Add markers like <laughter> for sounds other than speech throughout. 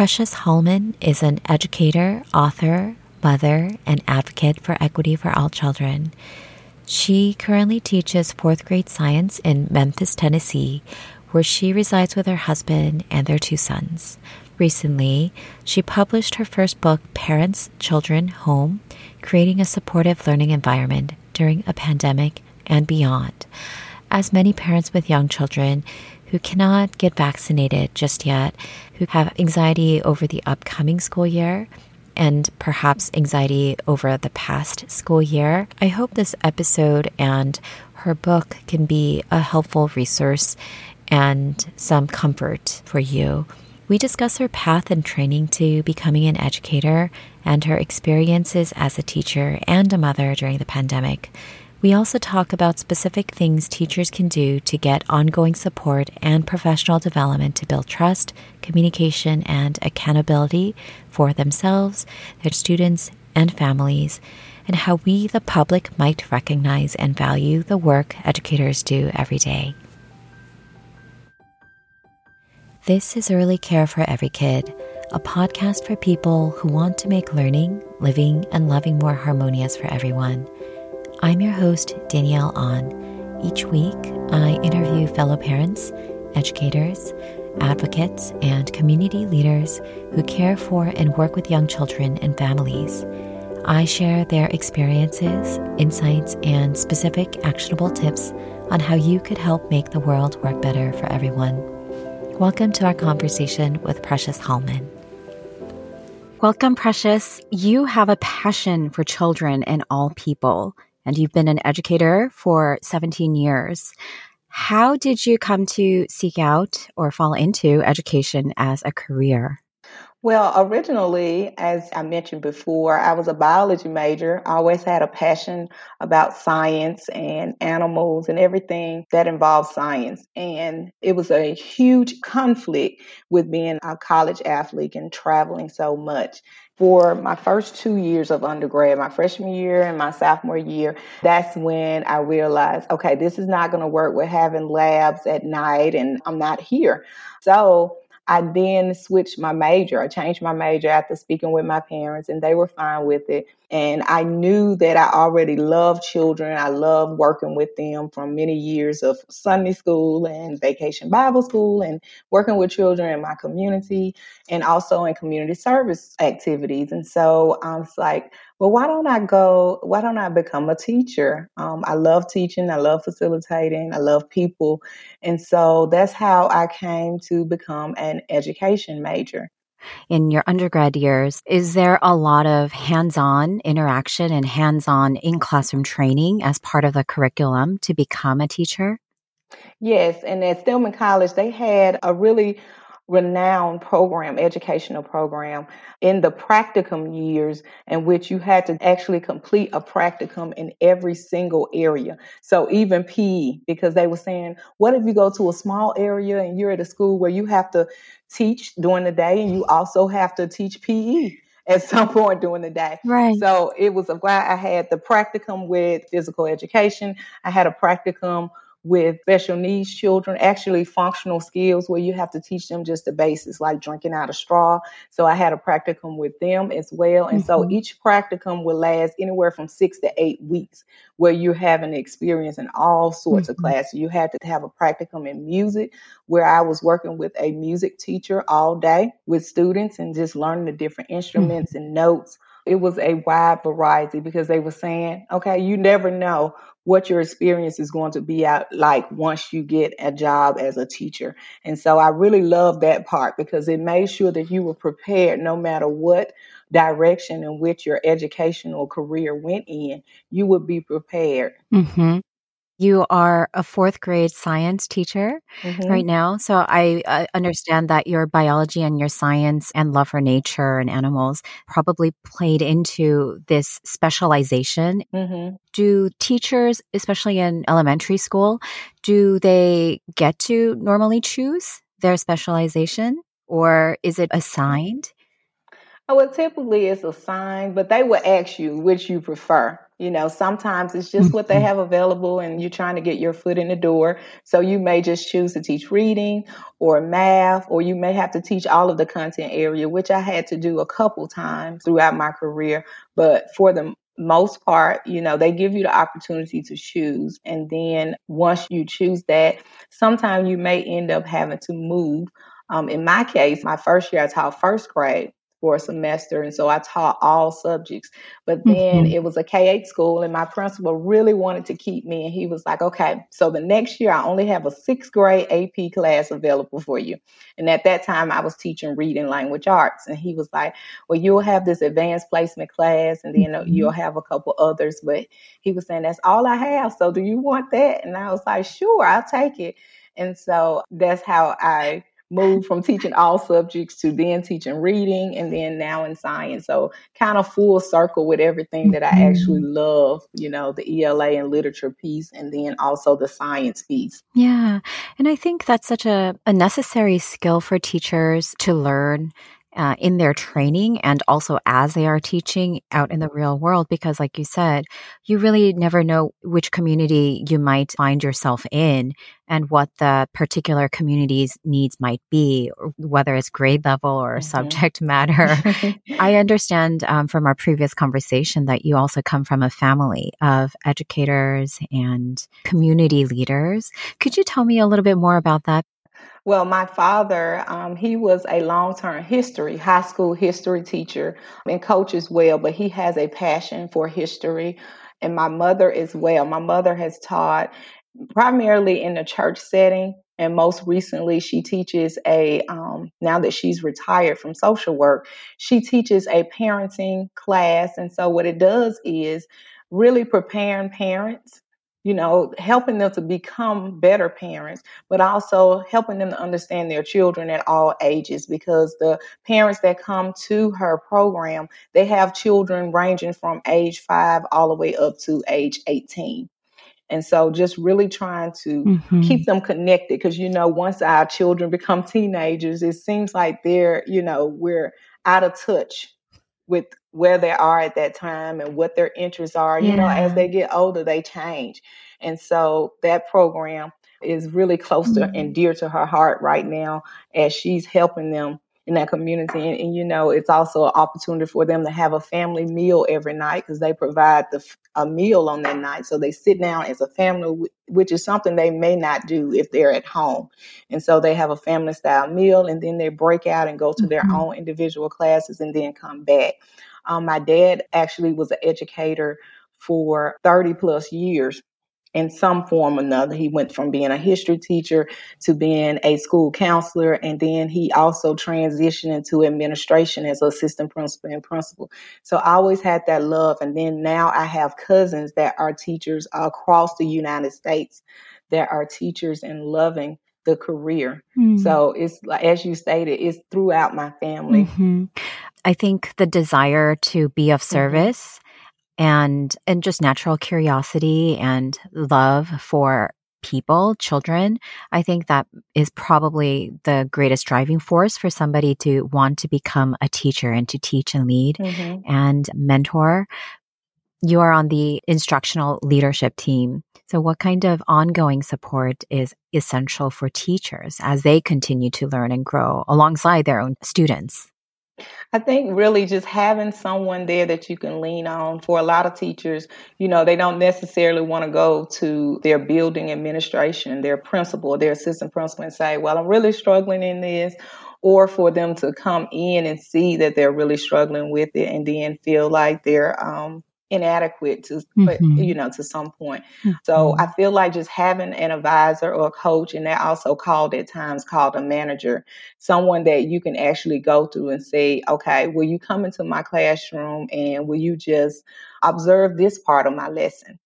Precious Hallman is an educator, author, mother, and advocate for equity for all children. She currently teaches fourth grade science in Memphis, Tennessee, where she resides with her husband and their two sons. Recently, she published her first book, Parents, Children, Home Creating a Supportive Learning Environment During a Pandemic and Beyond. As many parents with young children who cannot get vaccinated just yet, who have anxiety over the upcoming school year, and perhaps anxiety over the past school year. I hope this episode and her book can be a helpful resource and some comfort for you. We discuss her path and training to becoming an educator and her experiences as a teacher and a mother during the pandemic. We also talk about specific things teachers can do to get ongoing support and professional development to build trust, communication, and accountability for themselves, their students, and families, and how we, the public, might recognize and value the work educators do every day. This is Early Care for Every Kid, a podcast for people who want to make learning, living, and loving more harmonious for everyone. I'm your host, Danielle On. Each week, I interview fellow parents, educators, advocates, and community leaders who care for and work with young children and families. I share their experiences, insights, and specific actionable tips on how you could help make the world work better for everyone. Welcome to our conversation with Precious Hallman. Welcome, Precious. You have a passion for children and all people and you've been an educator for 17 years. How did you come to seek out or fall into education as a career? Well, originally, as I mentioned before, I was a biology major. I always had a passion about science and animals and everything that involves science. And it was a huge conflict with being a college athlete and traveling so much for my first two years of undergrad, my freshman year and my sophomore year, that's when I realized, okay, this is not going to work with having labs at night and I'm not here. So I then switched my major. I changed my major after speaking with my parents, and they were fine with it. And I knew that I already loved children. I loved working with them from many years of Sunday school and vacation Bible school and working with children in my community and also in community service activities. And so I was like, well, why don't I go? Why don't I become a teacher? Um, I love teaching, I love facilitating, I love people. And so that's how I came to become an education major. In your undergrad years, is there a lot of hands on interaction and hands on in classroom training as part of the curriculum to become a teacher? Yes, and at Stillman College, they had a really renowned program, educational program, in the practicum years in which you had to actually complete a practicum in every single area. So even PE, because they were saying, what if you go to a small area and you're at a school where you have to teach during the day and you also have to teach PE? at some <laughs> point during the day. Right. So it was a why I had the practicum with physical education. I had a practicum with special needs children, actually functional skills where you have to teach them just the basics like drinking out of straw. So I had a practicum with them as well. And mm-hmm. so each practicum will last anywhere from six to eight weeks where you're having experience in all sorts mm-hmm. of classes. You had to have a practicum in music where I was working with a music teacher all day with students and just learning the different instruments mm-hmm. and notes it was a wide variety because they were saying, okay, you never know what your experience is going to be out like once you get a job as a teacher. And so I really love that part because it made sure that you were prepared no matter what direction in which your educational career went in, you would be prepared. Mm-hmm. You are a fourth grade science teacher mm-hmm. right now. So I uh, understand that your biology and your science and love for nature and animals probably played into this specialization. Mm-hmm. Do teachers, especially in elementary school, do they get to normally choose their specialization or is it assigned? Oh, well, typically it's assigned, but they will ask you which you prefer. You know, sometimes it's just what they mm-hmm. have available and you're trying to get your foot in the door. So you may just choose to teach reading or math, or you may have to teach all of the content area, which I had to do a couple times throughout my career. But for the most part, you know, they give you the opportunity to choose. And then once you choose that, sometimes you may end up having to move. Um, in my case, my first year I taught first grade for a semester. And so I taught all subjects. But then mm-hmm. it was a K 8 school, and my principal really wanted to keep me. And he was like, okay, so the next year I only have a sixth grade AP class available for you. And at that time, I was teaching reading language arts. And he was like, well, you'll have this advanced placement class, and then mm-hmm. you'll have a couple others. But he was saying, that's all I have. So do you want that? And I was like, sure, I'll take it. And so that's how I moved from teaching all subjects to then teaching reading and then now in science. So kind of full circle with everything that I actually mm-hmm. love, you know, the ELA and literature piece and then also the science piece. Yeah. And I think that's such a, a necessary skill for teachers to learn uh, in their training and also as they are teaching out in the real world because like you said you really never know which community you might find yourself in and what the particular community's needs might be whether it's grade level or mm-hmm. subject <laughs> matter <laughs> i understand um, from our previous conversation that you also come from a family of educators and community leaders could you tell me a little bit more about that well, my father, um, he was a long term history, high school history teacher and coach as well, but he has a passion for history. And my mother as well. My mother has taught primarily in the church setting. And most recently, she teaches a, um, now that she's retired from social work, she teaches a parenting class. And so, what it does is really preparing parents you know, helping them to become better parents, but also helping them to understand their children at all ages because the parents that come to her program, they have children ranging from age five all the way up to age 18. And so just really trying to mm-hmm. keep them connected because, you know, once our children become teenagers, it seems like they're, you know, we're out of touch with where they are at that time and what their interests are. Yeah. You know, as they get older, they change. And so that program is really close mm-hmm. to and dear to her heart right now as she's helping them in that community. And, and, you know, it's also an opportunity for them to have a family meal every night because they provide the, a meal on that night. So they sit down as a family, which is something they may not do if they're at home. And so they have a family style meal and then they break out and go to mm-hmm. their own individual classes and then come back. Um, my dad actually was an educator for 30 plus years in some form or another. He went from being a history teacher to being a school counselor, and then he also transitioned into administration as assistant principal and principal. So I always had that love. And then now I have cousins that are teachers across the United States that are teachers and loving the career. Mm-hmm. So it's like, as you stated, it's throughout my family. Mm-hmm. I think the desire to be of mm-hmm. service. And and just natural curiosity and love for people, children, I think that is probably the greatest driving force for somebody to want to become a teacher and to teach and lead mm-hmm. and mentor. You are on the instructional leadership team. So, what kind of ongoing support is essential for teachers as they continue to learn and grow alongside their own students? I think really just having someone there that you can lean on for a lot of teachers, you know, they don't necessarily want to go to their building administration, their principal, their assistant principal and say, well, I'm really struggling in this. Or for them to come in and see that they're really struggling with it and then feel like they're um, inadequate to mm-hmm. you know to some point mm-hmm. so i feel like just having an advisor or a coach and they're also called at times called a manager someone that you can actually go through and say okay will you come into my classroom and will you just observe this part of my lesson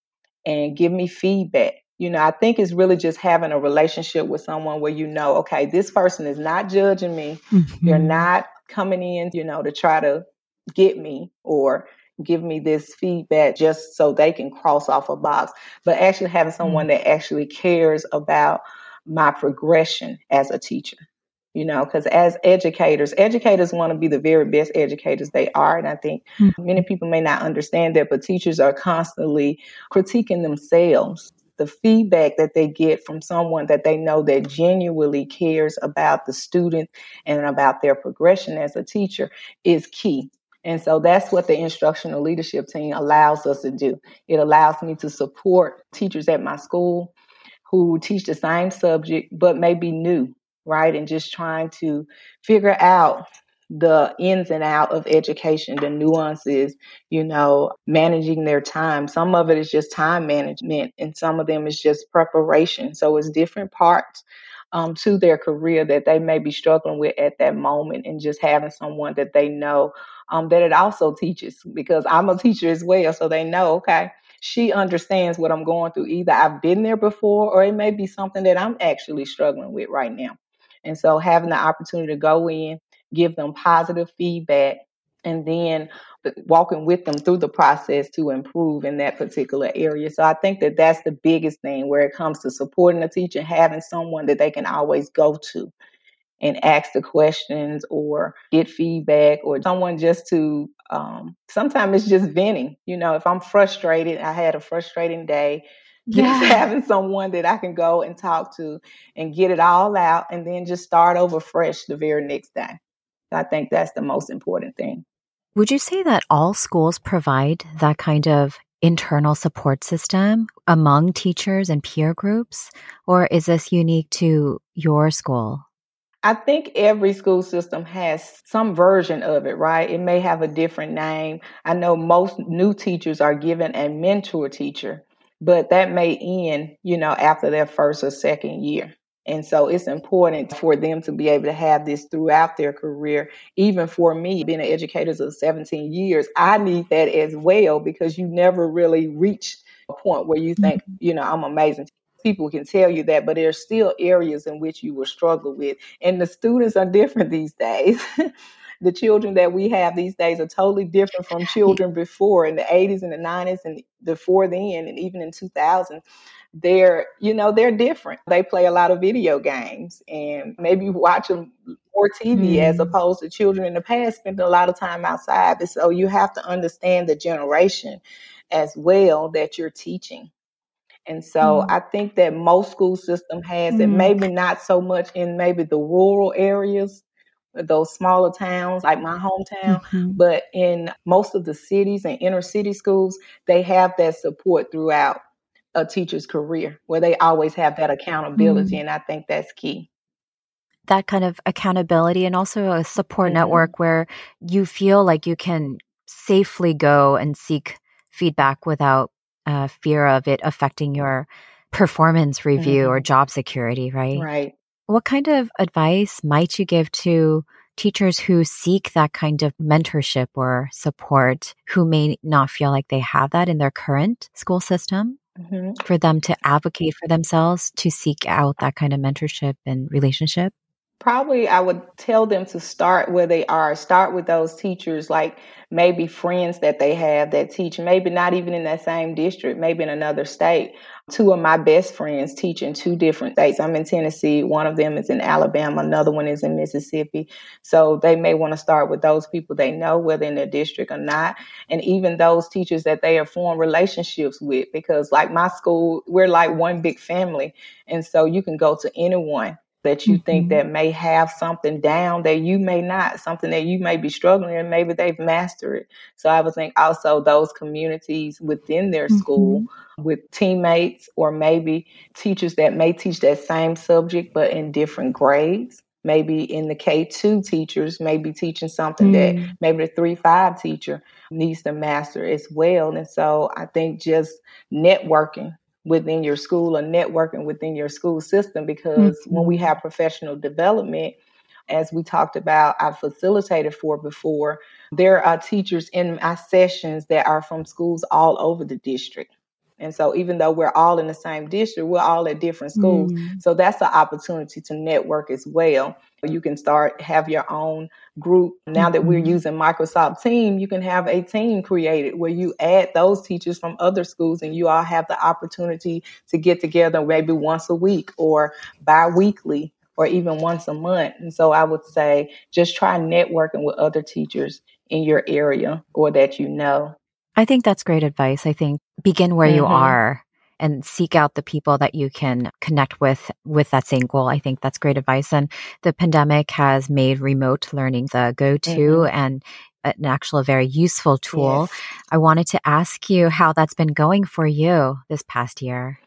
and give me feedback you know i think it's really just having a relationship with someone where you know okay this person is not judging me mm-hmm. they're not coming in you know to try to get me or give me this feedback just so they can cross off a box, but actually having someone mm-hmm. that actually cares about my progression as a teacher. you know, because as educators, educators want to be the very best educators they are. And I think mm-hmm. many people may not understand that, but teachers are constantly critiquing themselves. The feedback that they get from someone that they know that genuinely cares about the student and about their progression as a teacher is key. And so that's what the instructional leadership team allows us to do. It allows me to support teachers at my school who teach the same subject but may be new right? And just trying to figure out the ins and out of education, the nuances, you know, managing their time. Some of it is just time management, and some of them is just preparation. So it's different parts um, to their career that they may be struggling with at that moment, and just having someone that they know um, that it also teaches. Because I'm a teacher as well, so they know, okay, she understands what I'm going through. Either I've been there before, or it may be something that I'm actually struggling with right now. And so having the opportunity to go in, give them positive feedback, and then walking with them through the process to improve in that particular area. So I think that that's the biggest thing where it comes to supporting a teacher, having someone that they can always go to and ask the questions or get feedback or someone just to um, sometimes it's just venting you know if i'm frustrated i had a frustrating day <laughs> yeah. just having someone that I can go and talk to and get it all out and then just start over fresh the very next day. I think that's the most important thing. Would you say that all schools provide that kind of internal support system among teachers and peer groups? Or is this unique to your school? I think every school system has some version of it, right? It may have a different name. I know most new teachers are given a mentor teacher but that may end, you know, after their first or second year. And so it's important for them to be able to have this throughout their career. Even for me, being an educator of 17 years, I need that as well because you never really reach a point where you think, mm-hmm. you know, I'm amazing. People can tell you that, but there's are still areas in which you will struggle with. And the students are different <laughs> these days. the children that we have these days are totally different from children before in the 80s and the 90s and before then and even in 2000 they're you know they're different they play a lot of video games and maybe watch them more tv mm. as opposed to children in the past spending a lot of time outside and so you have to understand the generation as well that you're teaching and so mm. I think that most school system has mm. it, maybe not so much in maybe the rural areas those smaller towns like my hometown mm-hmm. but in most of the cities and inner city schools they have that support throughout a teacher's career where they always have that accountability mm-hmm. and i think that's key that kind of accountability and also a support mm-hmm. network where you feel like you can safely go and seek feedback without uh, fear of it affecting your performance review or mm-hmm. job security right right what kind of advice might you give to teachers who seek that kind of mentorship or support who may not feel like they have that in their current school system? Mm-hmm. For them to advocate for themselves to seek out that kind of mentorship and relationship? Probably I would tell them to start where they are. Start with those teachers, like maybe friends that they have that teach, maybe not even in that same district, maybe in another state, Two of my best friends teach in two different states. I'm in Tennessee. One of them is in Alabama. Another one is in Mississippi. So they may want to start with those people they know, whether in their district or not. And even those teachers that they have formed relationships with, because like my school, we're like one big family. And so you can go to anyone that you mm-hmm. think that may have something down that you may not, something that you may be struggling and maybe they've mastered it. So I would think also those communities within their mm-hmm. school with teammates or maybe teachers that may teach that same subject but in different grades. Maybe in the K2 teachers may be teaching something mm. that maybe the 3 5 teacher needs to master as well. And so I think just networking within your school or networking within your school system because mm-hmm. when we mm-hmm. have professional development, as we talked about, I facilitated for before, there are teachers in my sessions that are from schools all over the district. And so, even though we're all in the same district, we're all at different schools. Mm. So, that's an opportunity to network as well. You can start, have your own group. Now that we're mm-hmm. using Microsoft Team, you can have a team created where you add those teachers from other schools and you all have the opportunity to get together maybe once a week or bi weekly or even once a month. And so I would say just try networking with other teachers in your area or that you know. I think that's great advice. I think begin where mm-hmm. you are and seek out the people that you can connect with with that same goal. I think that's great advice. And the pandemic has made remote learning the go to mm-hmm. and an actual very useful tool. Yes. I wanted to ask you how that's been going for you this past year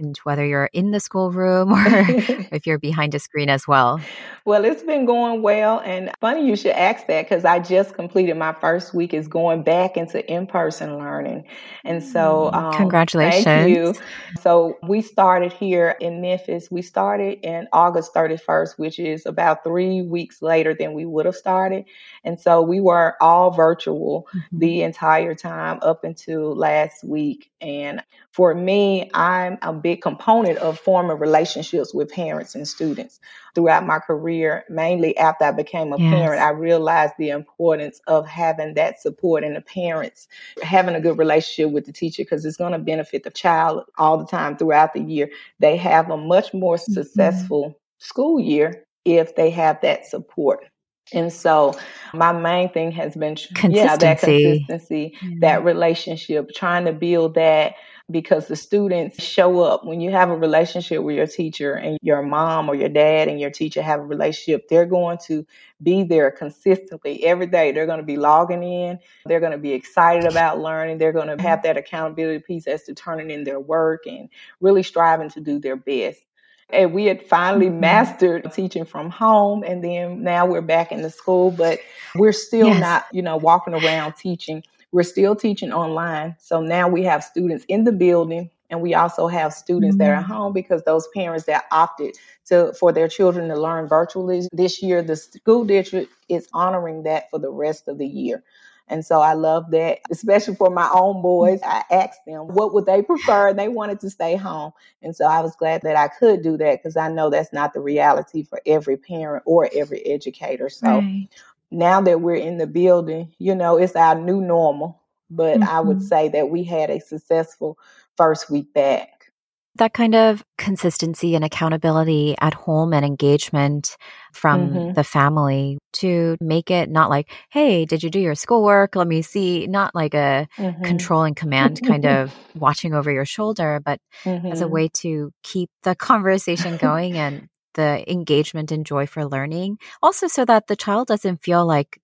and whether you're in the schoolroom <laughs> or <laughs> if you're behind a screen as well. Well, it's been going well. And funny you should ask that because I just completed my first week is going back into in person learning. And so, mm, um, congratulations. Thank you. So, we started here in Memphis. We started in August 31st, which is about three weeks later than we would have started. And so, we were all virtual mm-hmm. the entire time up until last week. And for me, I'm a big component of forming relationships with parents and students throughout my career, mainly after I became a yes. parent, I realized the importance of having that support and the parents having a good relationship with the teacher because it's going to benefit the child all the time throughout the year. They have a much more mm-hmm. successful school year if they have that support. And so my main thing has been yeah, that consistency, yeah. that relationship, trying to build that because the students show up. When you have a relationship with your teacher and your mom or your dad and your teacher have a relationship they're going to be there consistently every day. They're going to be logging in. They're going to be excited about learning. They're going to mm-hmm. have that accountability piece as to turning in their work and really striving to do their best and we had finally mm-hmm. mastered teaching from home and then now we're back in the school but we're still yes. not you know walking around teaching we're still teaching online. So now we have students in the building and we also have students that are mm-hmm. home because those parents that opted to for their children to learn virtually this year the school district is honoring that for the rest of the year. And so I love that, especially for my own boys. I asked them what would they prefer, and they wanted to stay home. And so I was glad that I could do that because I know that's not the reality for every parent or every educator. So right now that we're in the building, you know, it's our new normal. But mm-hmm. I would mm-hmm. say that we had a successful first week back. That kind of consistency and accountability at home and engagement from mm-hmm. the family to make it not like, hey, did you do your schoolwork? Let me see. Not like a mm-hmm. control and command kind of watching over your shoulder, but as a mm-hmm. way to keep the conversation going and the engagement and joy for learning. Also, so that the child doesn't feel like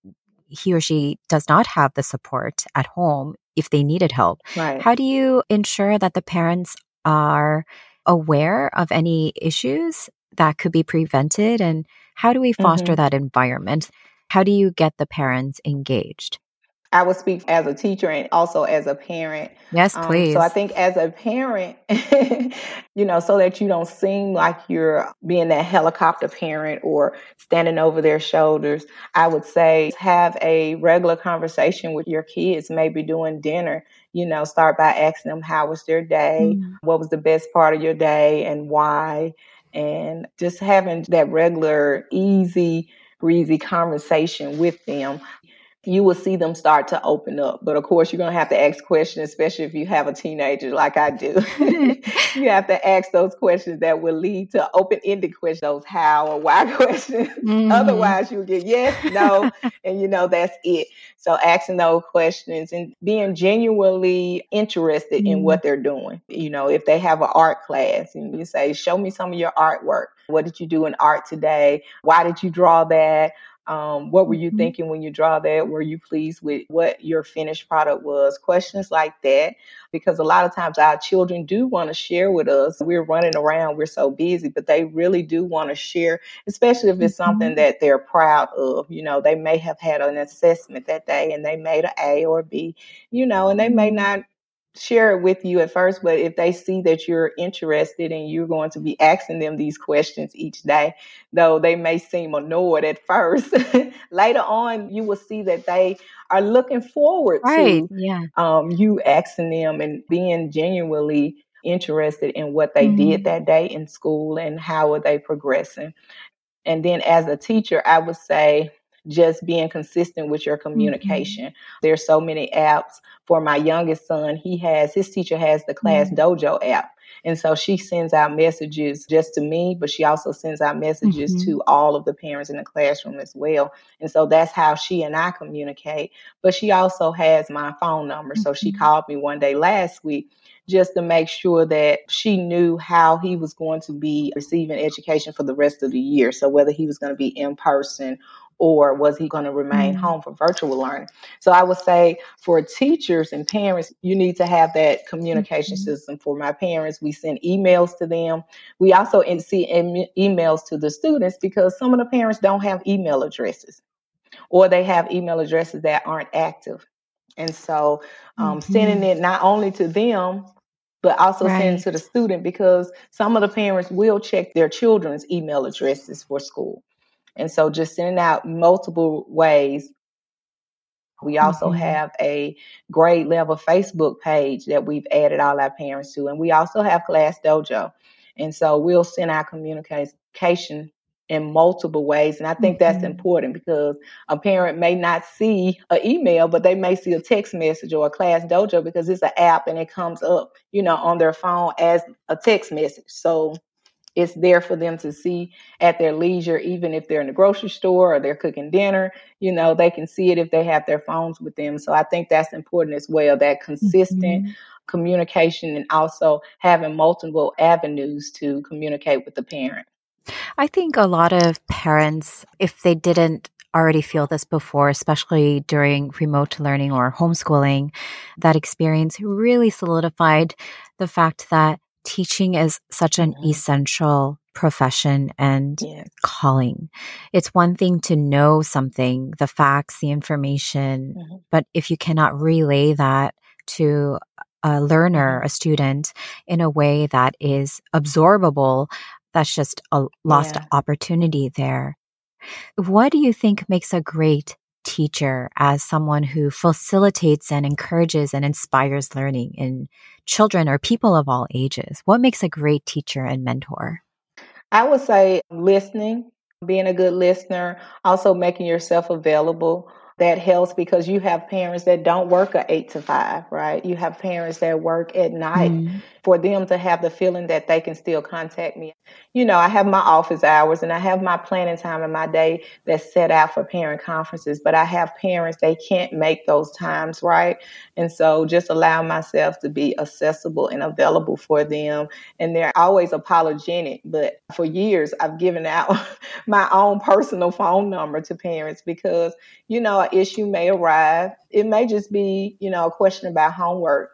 he or she does not have the support at home if they needed help. Right. How do you ensure that the parents are aware of any issues that could be prevented? And how do we foster mm-hmm. that environment? How do you get the parents engaged? I would speak as a teacher and also as a parent. Yes, please. Um, so I think as a parent, <laughs> you know, so that you don't seem like you're being that helicopter parent or standing over their shoulders, I would say have a regular conversation with your kids, maybe doing dinner. You know, start by asking them how was their day, mm. what was the best part of your day, and why, and just having that regular, easy breezy conversation with them you will see them start to open up. But of course, you're going to have to ask questions, especially if you have a teenager like I do. <laughs> you have to ask those questions that will lead to open ended questions, those how or why <laughs> questions. Mm-hmm. Otherwise, you'll get yes, no, and you know, that's it. So, asking those questions and being genuinely interested mm-hmm. in what they're doing. You know, if they have an art class and you say, Show me some of your artwork. What did you do in art today? Why did you draw that? Um, what were you mm-hmm. thinking when you draw that? Were you pleased with what your finished product was? Questions like that, because a lot of times our children do want to share with us. We're running around, we're so busy, but they really do want to share, especially if it's mm-hmm. something that they're proud of. You know, they may have had an assessment that day and they made an A or B, you know, and they may mm-hmm. not share it with you at first, but if they see that you're interested and you're going to be asking them these questions each day, though they may seem annoyed at first, <laughs> later on you will see that they are looking forward right. to yeah. um, you asking them and being genuinely interested in what they mm-hmm. did that day in school and how are they progressing. And then as a teacher, I would say just being consistent with your communication. Mm-hmm. There's so many apps. For my youngest son, he has his teacher has the Class mm-hmm. Dojo app. And so she sends out messages just to me, but she also sends out messages mm-hmm. to all of the parents in the classroom as well. And so that's how she and I communicate. But she also has my phone number. Mm-hmm. So she mm-hmm. called me one day last week just to make sure that she knew how he was going to be receiving education for the rest of the year. So whether he was going to be in person or was he going to remain mm-hmm. home for virtual learning? So I would say for teachers and parents, you need to have that communication mm-hmm. system. For my parents, we send emails to them. We also see emails to the students because some of the parents don't have email addresses or they have email addresses that aren't active. And so um, mm-hmm. sending it not only to them, but also right. send to the student because some of the parents will check their children's email addresses for school. And so just sending out multiple ways. We also mm-hmm. have a grade level Facebook page that we've added all our parents to. And we also have Class Dojo. And so we'll send our communication in multiple ways. And I think that's mm-hmm. important because a parent may not see an email, but they may see a text message or a class dojo because it's an app and it comes up, you know, on their phone as a text message. So it's there for them to see at their leisure, even if they're in the grocery store or they're cooking dinner, you know, they can see it if they have their phones with them. So I think that's important as well, that consistent mm-hmm. communication and also having multiple avenues to communicate with the parent. I think a lot of parents, if they didn't already feel this before, especially during remote learning or homeschooling, that experience really solidified the fact that teaching is such an mm-hmm. essential profession and calling. It's one thing to know something, the facts, the information, mm-hmm. but if you cannot relay that to a learner, mm-hmm. a student, in a way that is absorbable, that's just a lost yeah. opportunity there. What do you think makes a great teacher as someone who facilitates and encourages and inspires learning in children or people of all ages? What makes a great teacher and mentor? I would say listening, being a good listener, also making yourself available that helps because you have parents that don't work a eight to five, right? You have parents that work at night. Mm-hmm. For them to have the feeling that they can still contact me. You know, I have my office hours and I have my planning time in my day that's set out for parent conferences, but I have parents, they can't make those times, right? And so just allow myself to be accessible and available for them. And they're always apologetic, but for years I've given out <laughs> my own personal phone number to parents because, you know, issue may arrive. It may just be, you know, a question about homework.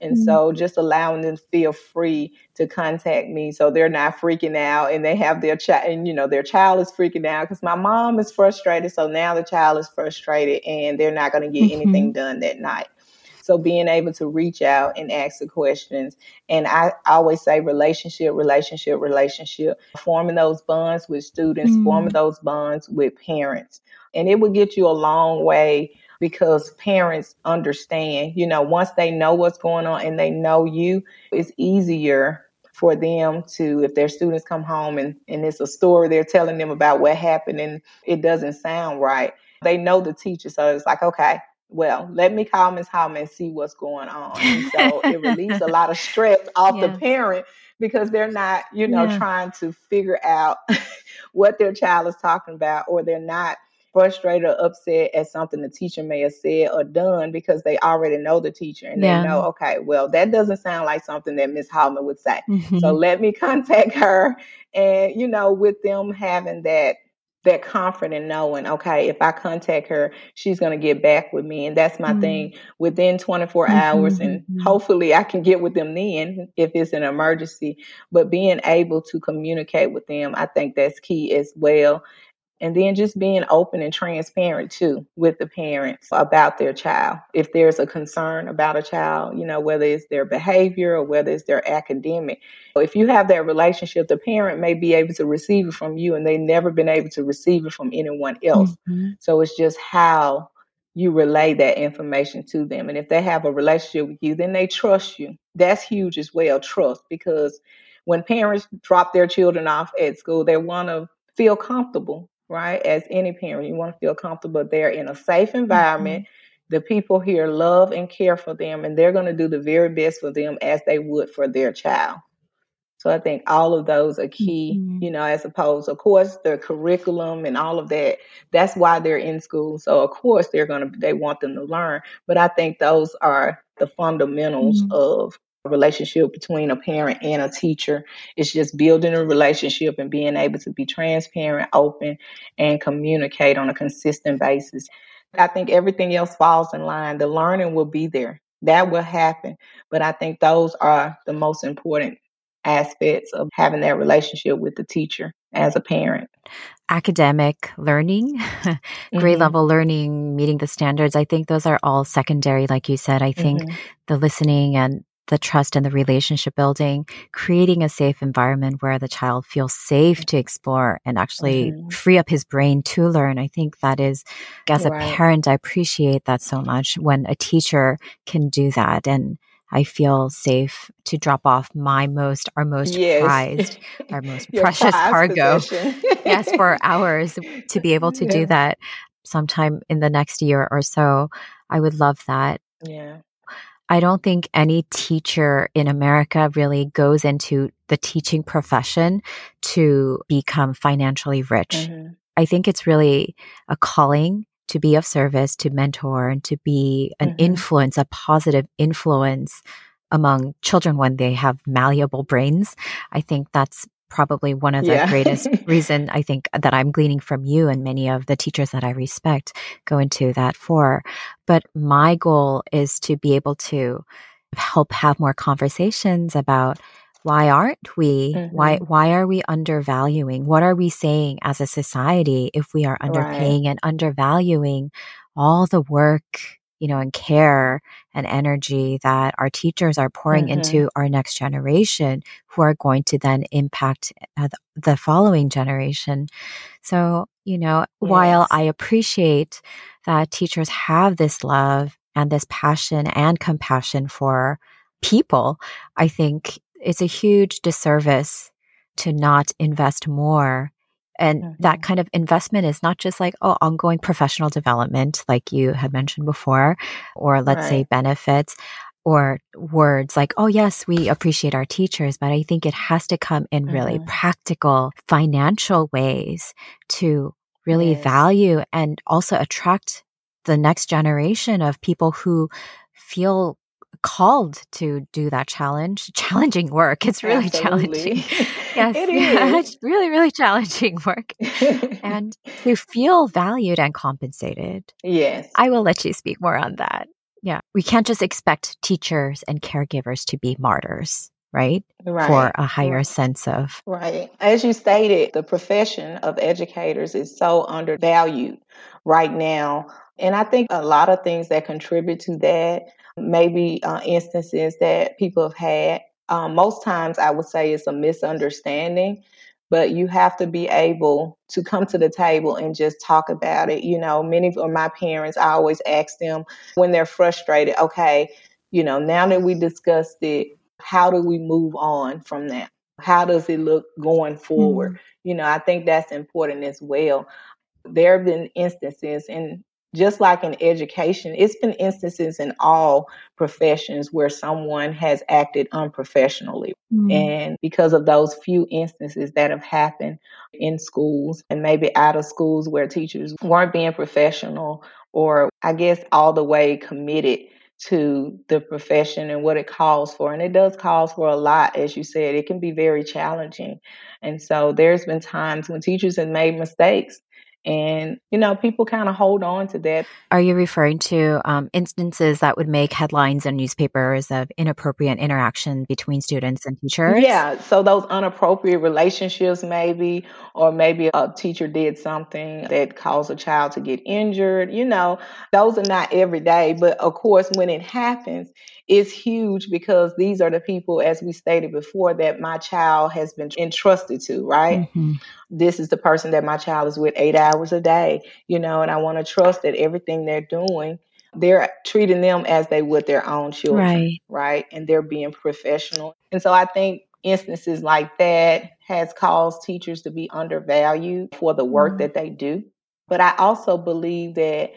And mm-hmm. so just allowing them to feel free to contact me so they're not freaking out and they have their child and you know their child is freaking out because my mom is frustrated so now the child is frustrated and they're not going to get mm-hmm. anything done that night so being able to reach out and ask the questions. And I always say relationship, relationship, relationship, forming those bonds with students, mm. forming those bonds with parents. And it will get you a long way because parents understand, you know, once they know what's going on and they know you, it's easier for them to, if their students come home and, and it's a story they're telling them about what happened and it doesn't sound right, they know the teacher. So it's like, okay, well, let me call Ms. Hallman and see what's going on. And so it relieves a lot of stress <laughs> off yeah. the parent because they're not, you know, yeah. trying to figure out <laughs> what their child is talking about or they're not frustrated or upset at something the teacher may have said or done because they already know the teacher and yeah. they know, okay, well, that doesn't sound like something that Miss Hallman would say. Mm-hmm. So let me <laughs> contact her. And, you know, with them having that that comfort in knowing, okay, if I contact her, she's going to get back with me. And that's my mm-hmm. thing within 24 mm-hmm. hours. And mm-hmm. hopefully I can get with them then if it's an emergency. But being able to communicate with them, I think that's key as well and then just being open and transparent too with the parents about their child. If there's a concern about a child you know whether it's their behavior or whether it's their academic. If you have that relationship the parent may be able to receive it from you and they've never been able to receive it from anyone else. Mm-hmm. so it's just how you relay that information to them. And if they have a relationship with you then they trust you. That's huge as well trust because when parents drop their children off at school they want to feel comfortable right? As any parent, you want to feel comfortable they're in a safe environment. Mm-hmm. The people here love and care for them, and they're going to do the very best for them as they would for their child. So I think all of those are key, mm-hmm. you know, as opposed, of course, the curriculum and all of that. That's why they're in school. So of course they're gonna they want them to learn. But I think those are the fundamentals mm-hmm. of relationship between a parent and a teacher. It's just building a relationship and being able to be transparent, open, and communicate on a consistent basis. I think everything else falls in line. The learning will be there. That will happen. But I think those are the most important aspects of having that relationship with the teacher as a parent. Academic learning, <laughs> grade mm-hmm. level learning, meeting the standards, I think those are all secondary, like you said. I think mm-hmm. the listening and the trust and the relationship building, creating a safe environment where the child feels safe to explore and actually mm-hmm. free up his brain to learn. I think that is, as right. a parent, I appreciate that so much when a teacher can do that. And I feel safe to drop off my most, our most yes. prized, our <laughs> most precious cargo. <laughs> yes, for hours to be able to yeah. do that sometime in the next year or so. I would love that. Yeah. I don't think any teacher in America really goes into the teaching profession to become financially rich. Mm-hmm. I think it's really a calling to be of service, to mentor, and to be an mm-hmm. influence, a positive influence among children when they have malleable brains. I think that's probably one of the yeah. <laughs> greatest reason I think that I'm gleaning from you and many of the teachers that I respect go into that for. But my goal is to be able to help have more conversations about why aren't we mm-hmm. why why are we undervaluing what are we saying as a society if we are underpaying right. and undervaluing all the work you know and care and energy that our teachers are pouring mm-hmm. into our next generation who are going to then impact uh, the following generation so you know yes. while i appreciate that teachers have this love and this passion and compassion for people i think it's a huge disservice to not invest more. And mm-hmm. that kind of investment is not just like, oh, ongoing professional development, like you had mentioned before, or let's right. say benefits or words like, oh, yes, we appreciate our teachers, but I think it has to come in really mm-hmm. practical financial ways to really yes. value and also attract the next generation of people who feel called to do that challenge, challenging work. It's really Absolutely. challenging. <laughs> yes, it <laughs> is. Really, really challenging work. and <laughs> to feel valued and compensated. Yes. I will let you speak more on that. Yeah. We can't just expect teachers and caregivers to be martyrs. Right? right? For a higher right. sense of. Right. As you stated, the profession of educators is so undervalued right now. And I think a lot of things that contribute to that maybe uh, instances that people have had. Um, most times, I would say it's a misunderstanding, but you have to be able to come to the table and just talk about it. You know, many of my parents, I always ask them when they're frustrated, okay, you know, now that we discussed it, how do we move on from that? How does it look going forward? Mm-hmm. You know, I think that's important as well. There have been instances, and just like in education, it's been instances in all professions where someone has acted unprofessionally. Mm. And because of those few instances that have happened in schools and maybe out of schools where teachers weren't being professional or I guess all the way committed to the profession and what it calls for. And it does cause for a lot, as you said. It can be very challenging. And so there's been times when teachers have made mistakes and, you know, people kind of hold on to that. Are you referring to um, instances that would make headlines in newspapers of inappropriate interaction between students and teachers? Yeah. So those inappropriate relationships, maybe, or maybe a teacher did something that caused a child to get injured. You know, those are not every day. But of course, when it happens, it's huge because these are the people, as we stated before, that my child has been entrusted to, right? Mm-hmm. This is the person that my child is with eight hours a day, you know, and I want to trust that everything they're doing, they're treating them as they would their own children, right? right? And they're being professional. And so I think instances like that has caused teachers to be undervalued for the work mm-hmm. that they do. But I also believe that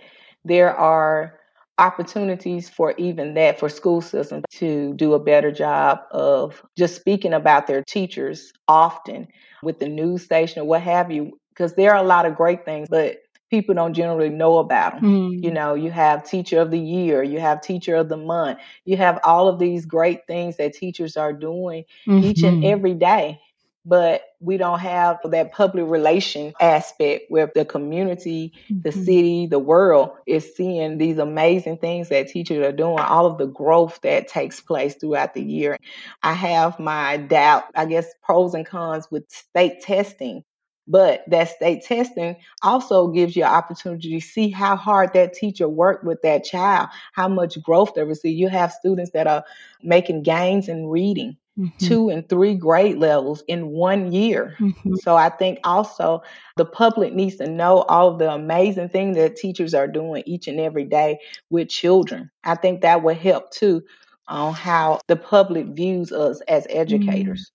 there are opportunities for even that for school systems to do a better job of just speaking about their teachers often with the news station or what have you because there are a lot of great things but people don't generally know about them mm. you know you have teacher of the year you have teacher of the month you have all of these great things that teachers are doing mm-hmm. each and mm-hmm. every day but we don't have that public relation aspect where the community, mm-hmm. the city, the world is seeing these amazing things that teachers are doing, all of the growth that takes place throughout the year. I have my doubt, I guess, pros and cons with state testing. But that state testing also gives you an opportunity to see how hard that teacher worked with that child, how much growth they receive. You have students that are making gains in reading mm-hmm. two and three grade levels in one year. Mm-hmm. So I think also the public needs to know all of the amazing things that teachers are doing each and every day with children. I think that would help too on how the public views us as mm-hmm. educators.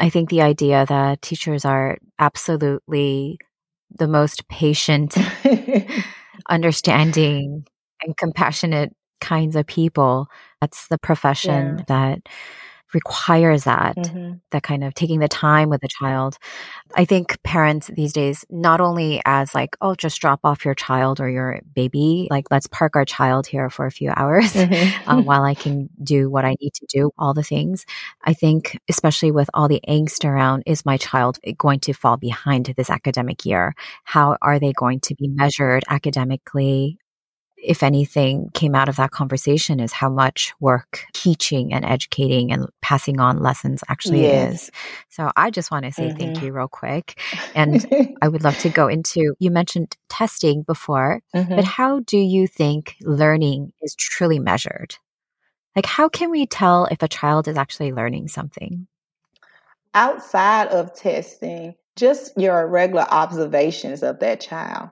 I think the idea that teachers are absolutely the most patient, <laughs> understanding, and compassionate kinds of people. That's the profession yeah. that requires that mm-hmm. that kind of taking the time with the child i think parents these days not only as like oh just drop off your child or your baby like let's park our child here for a few hours <laughs> mm-hmm. uh, <laughs> while i can do what i need to do all the things i think especially with all the angst around is my child going to fall behind this academic year how are they going to be measured academically if anything came out of that conversation is how much work teaching and educating and passing on lessons actually yes. is. So I just want to say mm-hmm. thank you real quick. And I would love to go into you mentioned testing before, mm-hmm. but how do you think learning is truly measured? Like how can we tell if a child is actually learning something? Outside of testing, just your regular observations of that child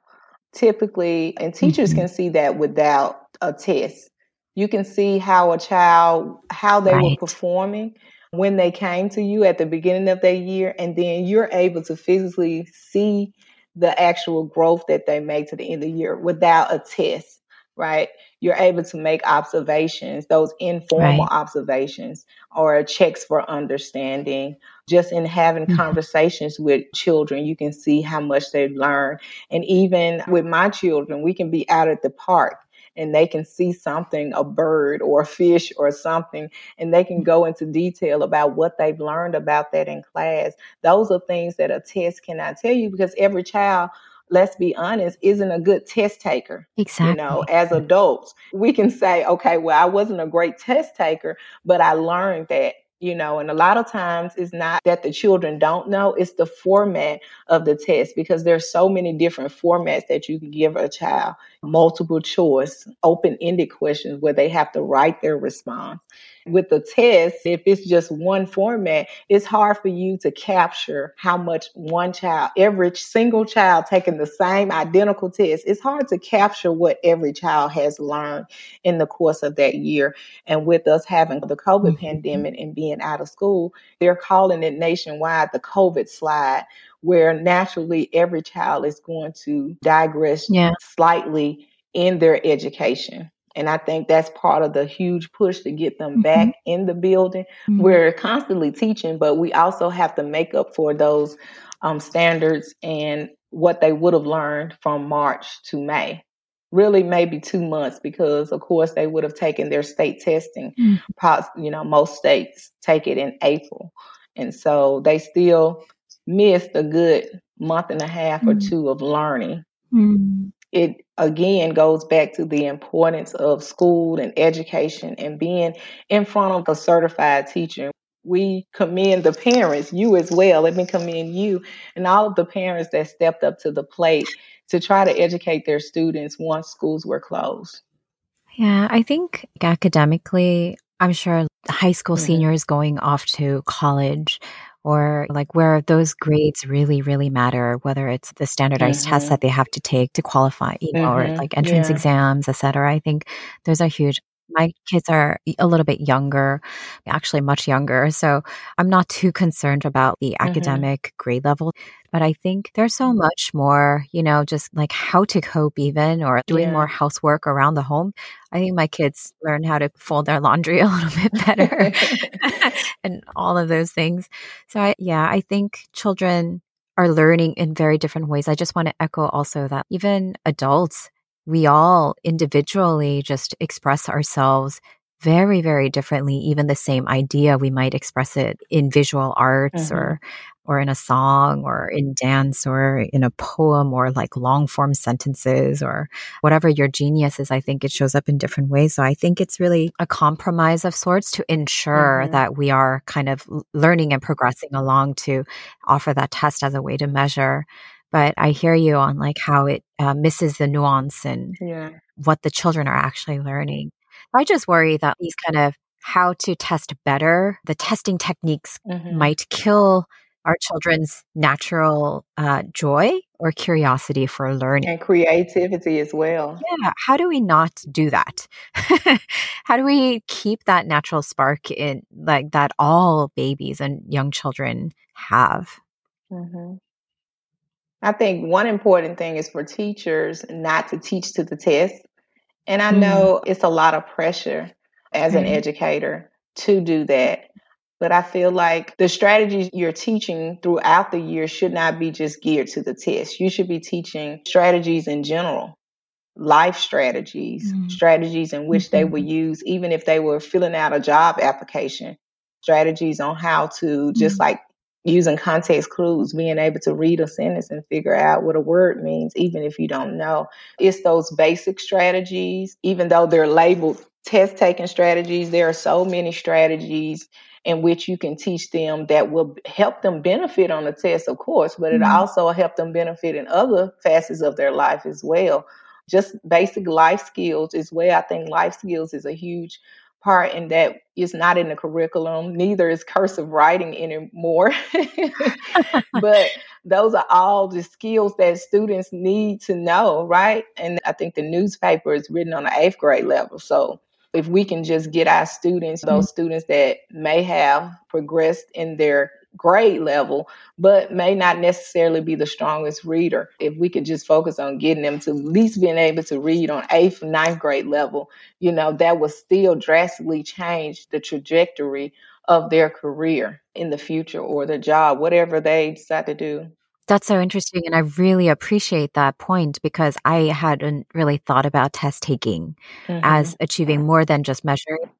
typically, and teachers mm-hmm. can see that without a test. You can see how a child, how they right. were performing when they came to you at the beginning of their year, and then you're able to physically see the actual growth that they make to the end of the year without a test, right? You're able to make observations, those informal right. observations or checks for understanding just in having mm-hmm. conversations with children, you can see how much they've learned. And even with my children, we can be out at the park and they can see something, a bird or a fish or something, and they can go into detail about what they've learned about that in class. Those are things that a test cannot tell you because every child let's be honest, isn't a good test taker. Exactly. You know, as adults, we can say, okay, well, I wasn't a great test taker, but I learned that you know, and a lot of times it's not that the children don't know, it's the format of the test because there's so many different formats that you can give a child multiple choice, open ended questions where they have to write their response. With the test, if it's just one format, it's hard for you to capture how much one child, every single child taking the same identical test, it's hard to capture what every child has learned in the course of that year. And with us having the COVID mm-hmm. pandemic and being out of school, they're calling it nationwide the COVID slide where naturally every child is going to digress yeah. slightly in their education. And I think that's part of the huge push to get them mm-hmm. back in the building. Mm-hmm. We're constantly teaching, but we also have to make up for those um, standards and what they would have learned from March to May. Really, maybe two months, because of course they would have taken their state testing. Mm-hmm. You know, most states take it in April. And so they still missed a good month and a half or mm. two of learning. Mm. It again goes back to the importance of school and education and being in front of a certified teacher. We commend the parents, you as well. Let me commend you and all of the parents that stepped up to the plate to try to educate their students once schools were closed. Yeah, I think academically, I'm sure high school mm-hmm. seniors going off to college or like where those grades really, really matter, whether it's the standardized mm-hmm. tests that they have to take to qualify, you know, mm-hmm. or like entrance yeah. exams, et cetera. I think those are huge. My kids are a little bit younger, actually much younger. So I'm not too concerned about the mm-hmm. academic grade level. But I think there's so much more, you know, just like how to cope even or doing yeah. more housework around the home. I think my kids learn how to fold their laundry <laughs> a little bit better <laughs> and all of those things. So I, yeah, I think children are learning in very different ways. I just want to echo also that even adults we all individually just express ourselves very, very differently. Even the same idea, we might express it in visual arts mm-hmm. or or in a song or in dance or in a poem or like long form sentences or whatever your genius is. I think it shows up in different ways. So I think it's really a compromise of sorts to ensure mm-hmm. that we are kind of learning and progressing along to offer that test as a way to measure but I hear you on like how it uh, misses the nuance and yeah. what the children are actually learning. I just worry that these kind of how to test better, the testing techniques mm-hmm. might kill our children's natural uh, joy or curiosity for learning and creativity as well. Yeah. How do we not do that? <laughs> how do we keep that natural spark in like that all babies and young children have? Mm-hmm. I think one important thing is for teachers not to teach to the test. And I mm-hmm. know it's a lot of pressure as mm-hmm. an educator to do that. But I feel like the strategies you're teaching throughout the year should not be just geared to the test. You should be teaching strategies in general, life strategies, mm-hmm. strategies in which they would mm-hmm. use, even if they were filling out a job application, strategies on how to just mm-hmm. like using context clues, being able to read a sentence and figure out what a word means, even if you don't know. It's those basic strategies, even though they're labeled test taking strategies, there are so many strategies in which you can teach them that will help them benefit on the test, of course, but it mm-hmm. also help them benefit in other facets of their life as well. Just basic life skills as well. I think life skills is a huge part and that is not in the curriculum neither is cursive writing anymore. <laughs> But those are all the skills that students need to know right? And i think the newspaper is written on the eighth grade level so if we can just get our students those mm-hmm. students that may have progressed in their grade level, but may not necessarily be the strongest reader. If we could just focus on getting them to at least being able to read on eighth, ninth grade level, you know, that would still drastically change the trajectory of their career in the future or their job, whatever they decide to do. That's so interesting. And I really appreciate that point because I hadn't really thought about test taking mm-hmm. as achieving more than just measuring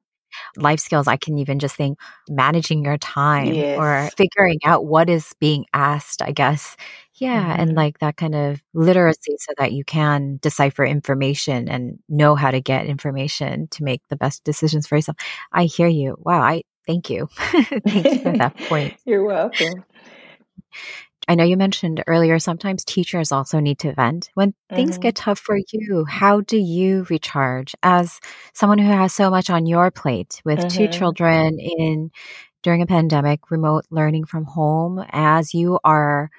life skills, I can even just think managing your time yes. or figuring out what is being asked, I guess. Yeah. Mm-hmm. And like that kind of literacy so that you can decipher information and know how to get information to make the best decisions for yourself. I hear you. Wow. I thank you. <laughs> Thanks for <laughs> that point. You're welcome. I know you mentioned earlier sometimes teachers also need to vent. When mm-hmm. things get tough for you, how do you recharge as someone who has so much on your plate with mm-hmm. two children in during a pandemic, remote learning from home, as you are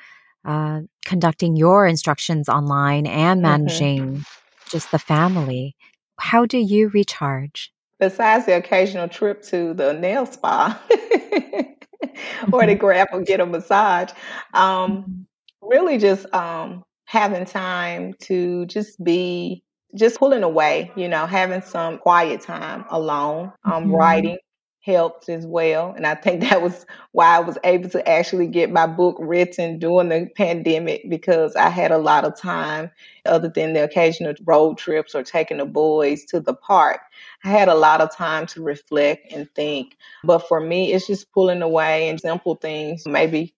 uh, conducting your instructions online and mm-hmm. managing mm-hmm. just the family? How do you recharge? Besides the occasional trip to the nail spa. <laughs> <laughs> or to grab or get a massage. Um, mm-hmm. really just um, having time to just be just pulling away, you know, having some quiet time alone, um, mm-hmm. writing helped as well. And I think <laughs> that was why I was able to actually get my book written during the pandemic because I had a lot of time other than the occasional road trips or taking the boys to the park. I had a lot of time to reflect and think. But for me, it's just pulling away and simple things, maybe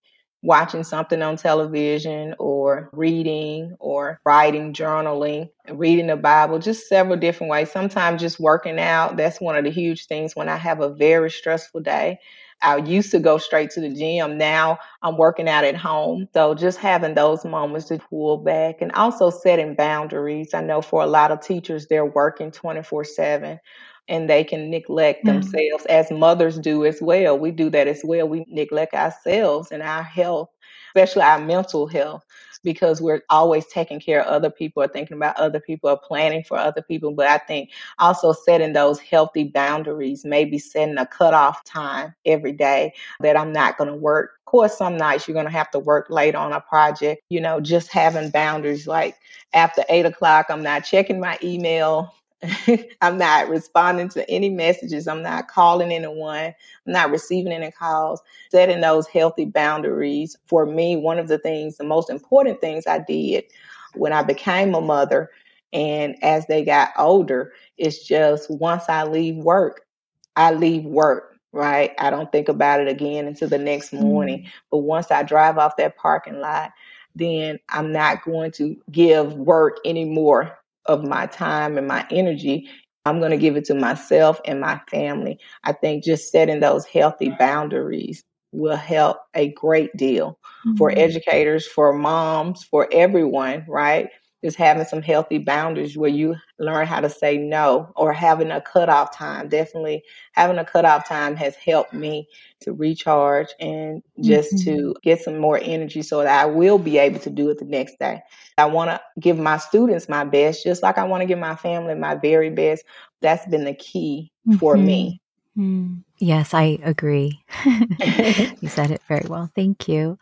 watching something on television or reading or writing, journaling, reading the Bible, just several different ways. Sometimes just working out. That's one of the huge things when I have a very stressful day. I used to go straight to the gym. Now I'm working out at home. So just having those moments to pull back and also setting boundaries. I know for a lot of teachers, they're working 24 7 and they can neglect mm-hmm. themselves as mothers do as well. We do that as well. We neglect ourselves and our health especially our mental health because we're always taking care of other people or thinking about other people or planning for other people. But I think also setting those healthy boundaries, maybe setting a cutoff time every day that I'm not going to work. Of course, some nights you're going to have to work late on a project, you know, just having boundaries like after eight o'clock, I'm not checking my email. <laughs> I'm not responding to any messages. I'm not calling anyone. I'm not receiving any calls. Setting those healthy boundaries for me, one of the things, the most important things I did when I became a mother and as they got older, is just once I leave work, I leave work, right? I don't think about it again until the next morning. Mm. But once I drive off that parking lot, then I'm not going to give work any more of my time and my energy. I'm going to give it to myself and my family. I think just setting those healthy boundaries will help a great deal mm-hmm. for educators, for moms, for everyone, right? Just having some healthy boundaries where you learn how to say no or having a cutoff time. Definitely having a cutoff time has helped me to recharge and just mm-hmm. to get some more energy so that I will be able to do it the next day. I want to give my students my best, just like I want to give my family my very best. That's been the key mm-hmm. for me. Mm-hmm. Yes, I agree. <laughs> you said it very well. Thank you.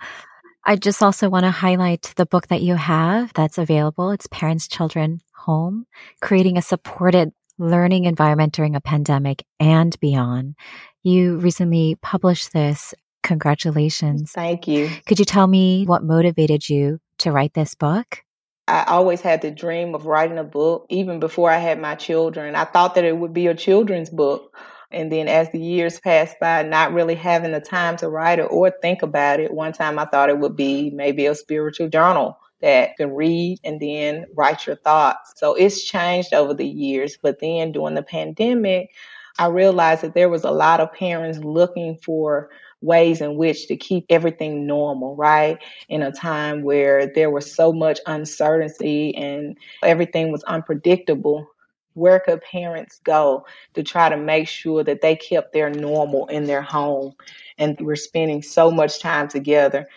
I just also want to highlight the book that you have that's available. It's Parents, Children, Home, creating a supported learning environment during a pandemic and beyond. You recently published this. Congratulations. Thank you. Could you tell me what motivated you to write this book? I always had the dream of writing a book, even before I had my children. I thought that it would be a children's book. And then as the years passed by, not really having the time to write it or think about it, one time I thought it would be maybe a spiritual journal that can read and then write your thoughts. So it's changed over the years. But then during the pandemic, I realized that there was a lot of parents looking for ways in which to keep everything normal, right? In a time where there was so much uncertainty and everything was unpredictable where could parents go to try to make sure that they kept their normal in their home? And we're spending so much time together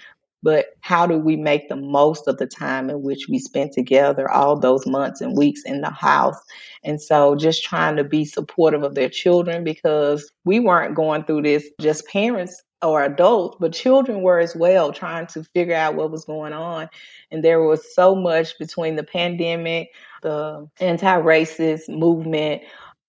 but how do we make the most of the time in which we spent together all those months and weeks in the house? And so just trying to be supportive of their children because we weren't going through this just parents or adults, but children were as well trying to figure out what was going on. And there was so much between the pandemic, the anti racist movement.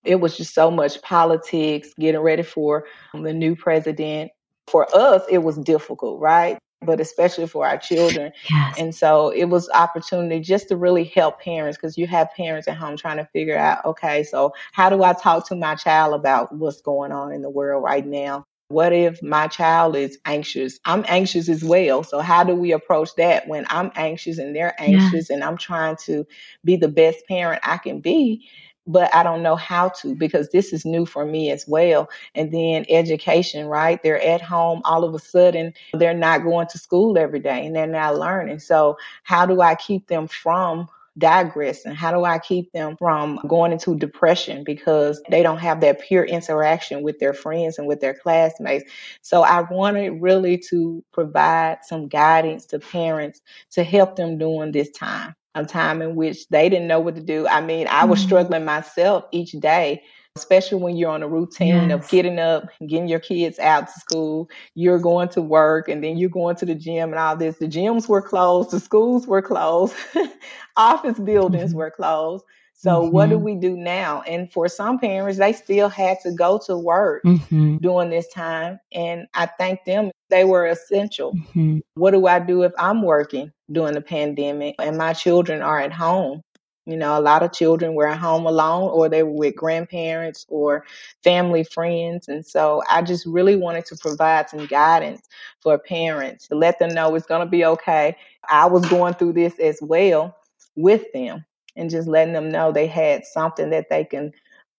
It was just so much politics, getting ready for the new president. For us, it was difficult, right? But especially for our children. Yes. And so it was opportunity just to really help parents because you have parents at home trying to figure out, okay, so how do I talk to my child about what's going on in the world right now? What if my child is anxious? I'm anxious as well. So, how do we approach that when I'm anxious and they're anxious yeah. and I'm trying to be the best parent I can be? But I don't know how to because this is new for me as well. And then education, right? They're at home all of a sudden, they're not going to school every day and they're not learning. So, how do I keep them from digress and how do I keep them from going into depression because they don't have that peer interaction with their friends and with their classmates. So I wanted really to provide some guidance to parents to help them during this time. A time in which they didn't know what to do. I mean, I was mm-hmm. struggling myself each day especially when you're on a routine yes. of getting up, getting your kids out to school, you're going to work, and then you're going to the gym and all this. The gyms were closed, the schools were closed, <laughs> office buildings mm-hmm. were closed. So mm-hmm. what do mm-hmm. we do now? And for some parents, they still had to go to work mm-hmm. during this time. And I thank them. They were essential. Mm-hmm. What do I do if I'm working during the pandemic and my children are at home? You know, a lot of children were at home alone or they were with grandparents or family friends. And so I just really wanted to provide some guidance for parents to let them know it's going to be okay. I was going through this as well with them and just letting them know they had something that they can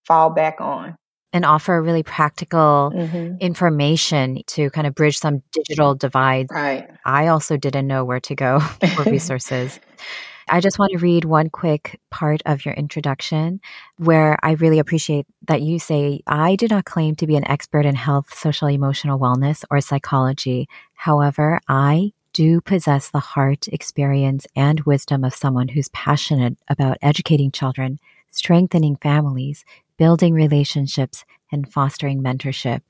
fall back on and offer really practical mm-hmm. information to kind of bridge some digital divides. Right. I also didn't know where to go <laughs> for <laughs> resources. I just want to read one quick part of your introduction where I really appreciate that you say, I do not claim to be an expert in health, social, emotional wellness, or psychology. However, I do possess the heart, experience, and wisdom of someone who's passionate about educating children, strengthening families, building relationships, and fostering mentorship.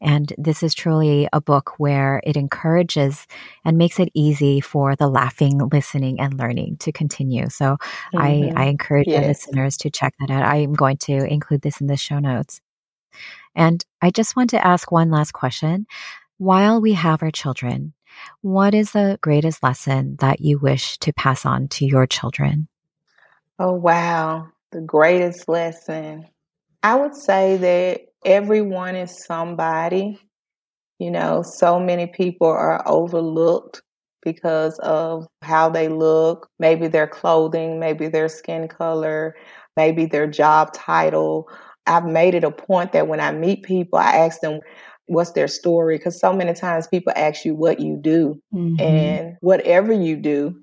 And this is truly a book where it encourages and makes it easy for the laughing, listening, and learning to continue. So mm-hmm. I, I encourage yes. listeners to check that out. I'm going to include this in the show notes. And I just want to ask one last question. While we have our children, what is the greatest lesson that you wish to pass on to your children? Oh, wow. The greatest lesson. I would say that everyone is somebody. You know, so many people are overlooked because of how they look, maybe their clothing, maybe their skin color, maybe their job title. I've made it a point that when I meet people, I ask them, what's their story because so many times people ask you what you do mm-hmm. and whatever you do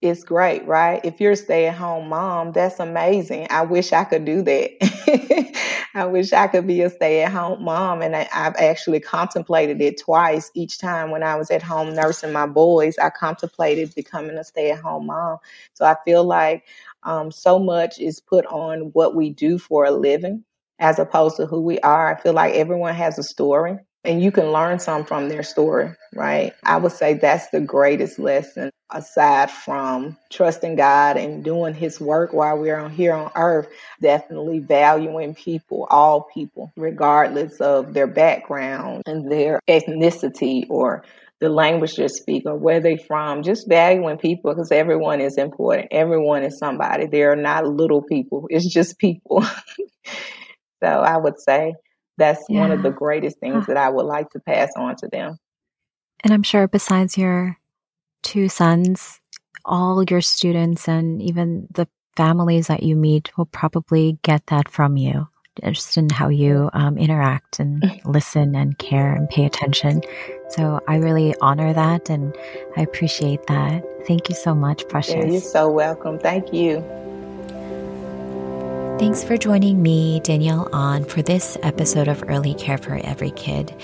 it's great, right? If you're a stay at home mom, that's amazing. I wish I could do that. <laughs> I wish I could be a stay at home mom. And I, have actually contemplated it twice. Each time when I was at home nursing my boys, I contemplated becoming a stay at home mom. So I feel like um, so much is put on what we do for a living as opposed to who we are. I feel like everyone has a story and you can learn some from their story, right? I would say that's the greatest lesson aside from trusting God and doing his work while we're on here on earth, definitely valuing people, all people, regardless of their background and their ethnicity or the language they speak or where they're from, just valuing people because everyone is important. Everyone is somebody. They are not little people. It's just people. <laughs> so I would say that's yeah. one of the greatest things that I would like to pass on to them. And I'm sure besides your two sons, all your students and even the families that you meet will probably get that from you, just in how you um, interact and <laughs> listen and care and pay attention. So I really honor that and I appreciate that. Thank you so much, Precious. Yeah, you're so welcome. Thank you. Thanks for joining me, Danielle, on for this episode of Early Care for Every Kid.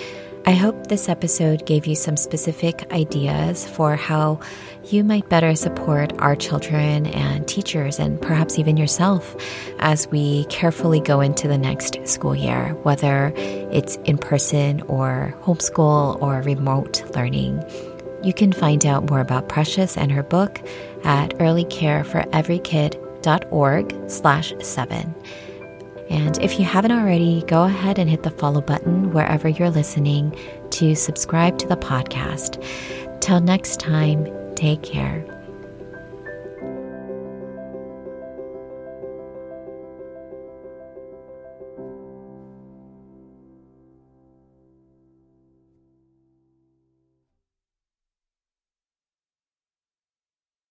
I hope this episode gave you some specific ideas for how you might better support our children and teachers, and perhaps even yourself, as we carefully go into the next school year, whether it's in person or homeschool or remote learning. You can find out more about Precious and her book at Early Care for Every Kid org slash seven. And if you haven't already, go ahead and hit the follow button wherever you're listening to subscribe to the podcast. Till next time, take care.